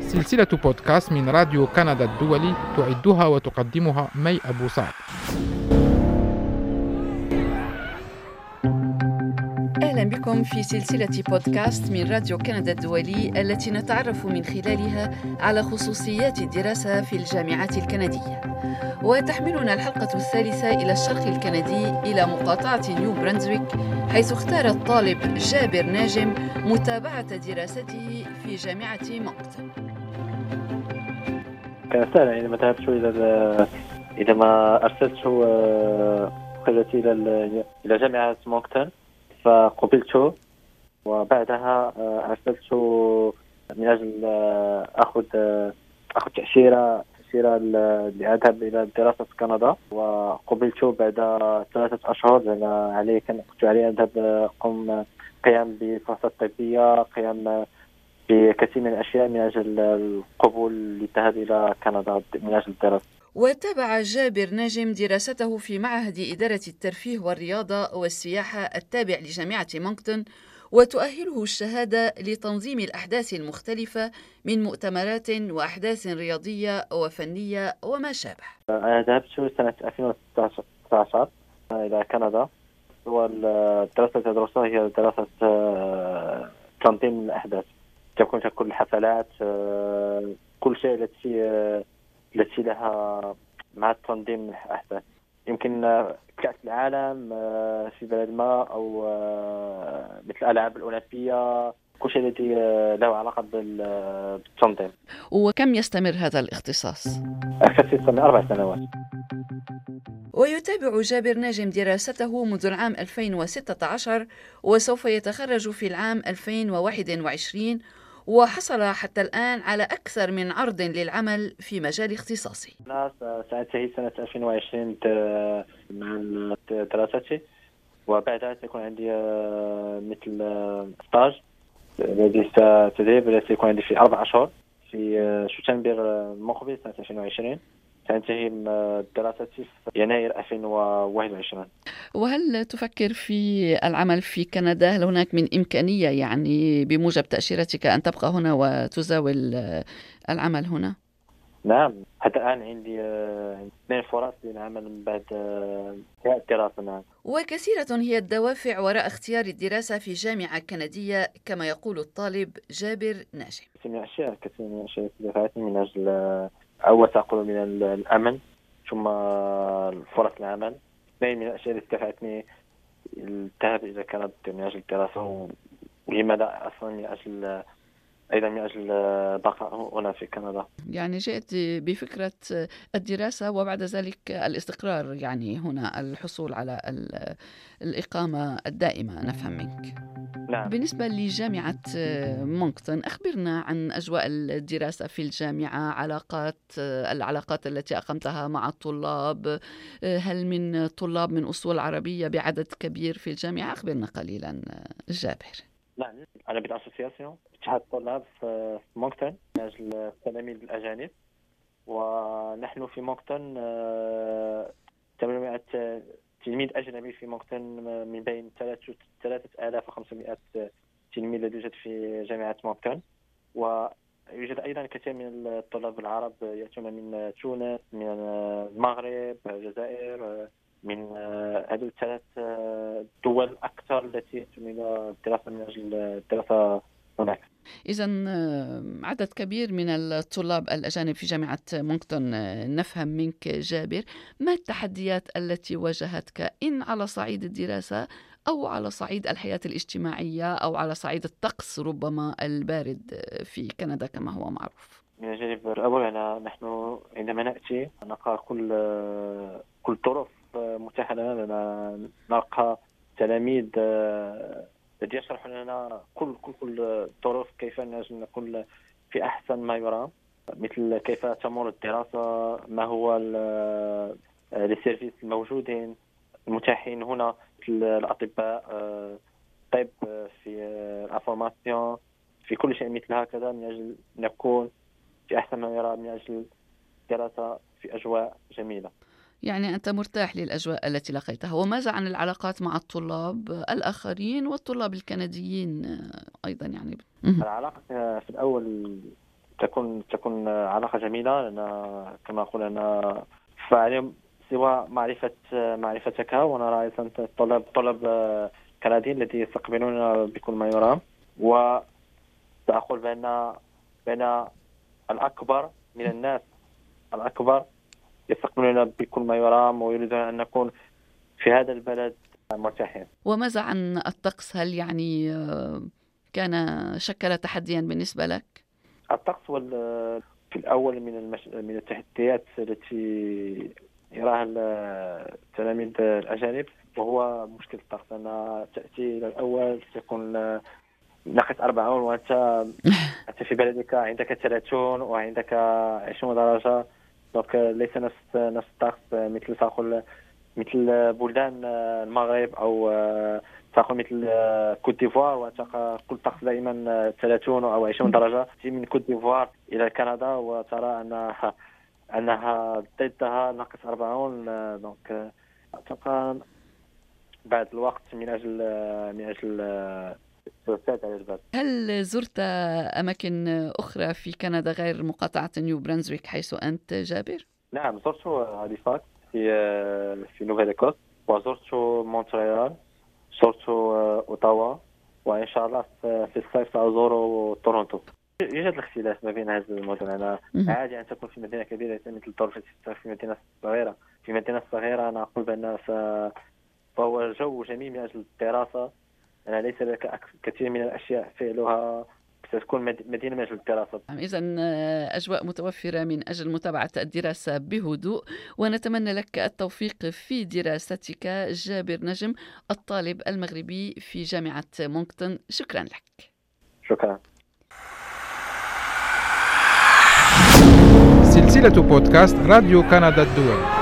سلسلة بودكاست من راديو كندا الدولي تعدها وتقدمها مي أبو سعد. أهلا بكم في سلسلة بودكاست من راديو كندا الدولي التي نتعرف من خلالها على خصوصيات الدراسة في الجامعات الكندية. وتحملنا الحلقة الثالثة إلى الشرق الكندي إلى مقاطعة نيو برنزويك حيث اختار الطالب جابر ناجم متابعة دراسته في جامعة مونكتون كان سهلا يعني ما ذهبت إلى إذا ما أرسلت خرجت إلى إلى جامعة مونكتون فقبلت وبعدها أرسلت من أجل أخذ أخذ تأشيرة تأشيرة لأذهب إلى الدراسة في كندا. وقبلت بعد ثلاثة أشهر لأن علي كان كنت علي أذهب أقوم قيام بفحوصات طبية قيام بكثير من الأشياء من أجل القبول للذهاب إلى كندا من أجل الدراسة. وتابع جابر نجم دراسته في معهد إدارة الترفيه والرياضة والسياحة التابع لجامعة مونكتون وتؤهله الشهادة لتنظيم الأحداث المختلفة من مؤتمرات وأحداث رياضية وفنية وما شابه. أنا ذهبت سنة 2019 إلى كندا. والدراسة تدرسها هي دراسة آه، تنظيم الأحداث. تكون تكون الحفلات آه، كل شيء التي التي لها مع تنظيم الأحداث يمكن كأس العالم في بلد ما أو مثل الألعاب الأولمبية كل شيء الذي له علاقة بالتنظيم. وكم يستمر هذا الاختصاص؟ يستمر أربع سنوات. ويتابع جابر ناجم دراسته منذ العام 2016 وسوف يتخرج في العام 2021 وحصل حتى الآن على أكثر من عرض للعمل في مجال اختصاصه أنا سأنتهي سنة 2020 مع دراستي. وبعدها سيكون عندي آه، مثل stage. آه، الذي ستدريب الذي سيكون عندي في أربع أشهر في آه، شوتنبيغ المقبل سنة 2020 تنتهي دراستي في يناير 2021 وهل تفكر في العمل في كندا؟ هل هناك من إمكانية يعني بموجب تأشيرتك أن تبقى هنا وتزاول العمل هنا؟ نعم حتى الآن عندي آه، اثنين فرص للعمل من بعد آه، الدراسة نعم وكثيرة هي الدوافع وراء اختيار الدراسة في جامعة كندية كما يقول الطالب جابر ناجم كثير من الأشياء كثير من الأشياء دفعتني من أجل أول تقول من الأمن ثم فرص العمل اثنين من الأشياء التي دفعتني الذهاب إلى كندا من أجل الدراسة ولماذا أصلا من أجل أيضا من أجل البقاء هنا في كندا. يعني جئت بفكرة الدراسة وبعد ذلك الاستقرار يعني هنا الحصول على الإقامة الدائمة نفهم منك. نعم. بالنسبة لجامعة مونكتون أخبرنا عن أجواء الدراسة في الجامعة علاقات العلاقات التي أقمتها مع الطلاب هل من طلاب من أصول عربية بعدد كبير في الجامعة أخبرنا قليلا جابر. نعم أنا بال association اتحاد الطلاب في مونكتون من أجل التلاميذ الأجانب. ونحن في مونكتون 800 آه، تلميذ أجنبي في مونكتون من بين 3500 تلميذ الذي يوجد في جامعة مونكتون. ويوجد أيضا كثير من الطلاب العرب يأتون من تونس من المغرب الجزائر من هذه الثلاث دول أكثر التي إلى الدراسه من أجل الدراسه هناك. إذا آه، عدد كبير من الطلاب الأجانب في جامعة مونكتون آه، نفهم منك جابر. ما التحديات التي واجهتك؟ إن على صعيد الدراسة أو على صعيد الحياة الاجتماعية أو على صعيد الطقس ربما البارد آه، في كندا كما هو معروف؟ من الجانب الأول نحن عندما نأتي نلقى كل كل طرف متاحة لنا نلقى تلاميذ الذي يشرح لنا كل كل كل الطرق كيف نكون في أحسن ما يرام. مثل كيف تمر الدراسة ما هو ال services الموجودين المتاحين هنا مثل الأطباء طب في ال information في كل شيء مثل هكذا من أجل نكون في أحسن ما يرام من أجل الدراسة في أجواء جميلة. يعني أنت مرتاح للأجواء التي لقيتها. وماذا عن العلاقات مع الطلاب الآخرين والطلاب الكنديين أيضا يعني؟ العلاقة في الأول تكون تكون علاقة جميلة. لأن كما قلنا فعليهم سوى معرفة معرفتك. ونرى أيضا طلب طلب كنديين الذي يستقبلون بكل ما يرام. وسأقول بأن بأن الأكبر من الناس الأكبر يستقبلون بكل ما يرام ويريدون أن نكون في هذا البلد مرتاحين. وماذا عن الطقس؟ هل يعني آه، كان شكل تحديا بالنسبة لك؟ الطقس في الأول من المش... من التحديات التي يراها التلاميذ الأجانب وهو مشكل الطقس. أن تأتي إلى الأول تكون ناقص 40 وأنت أنت في بلدك عندك 30 وعندك 20 درجة. دونك ليس نفس نفس الطقس مثل تقول مثل بلدان المغرب أو تاخذ مثل كوت ديفوار وتلقى كل طقس دائما 30 أو 20 درجة. تجي من كوت ديفوار إلى كندا وترى أنها أنها ضدها ناقص 40 donc تلقى بعد الوقت من أجل من أجل هل زرت أماكن أخرى في كندا غير مقاطعة نيو برنزويك حيث أنت جابر؟ نعم زرت هاليفاكس في في Nouvelle-Écosse وزرت مونتريال. زرت أوتاوا. وإن شاء الله في الصيف سأزور تورونتو. يوجد الاختلاف ما بين هذه المدن. أنا عادي أن تكون في مدينة كبيرة مثل ظروف في مدينة صغيرة. في مدينة صغيرة أنا أقول بأن فهو جو جميل من أجل الدراسة. ليس لك كثير من الأشياء فعلها ستكون مدينة من أجل الدراسة. نعم، إذا آه، أجواء متوفرة من أجل متابعة الدراسة بهدوء ونتمنى لك التوفيق في دراستك جابر نجم الطالب المغربي في جامعة مونكتون. شكرا لك. شكرا. سلسلة بودكاست راديو كندا الدولي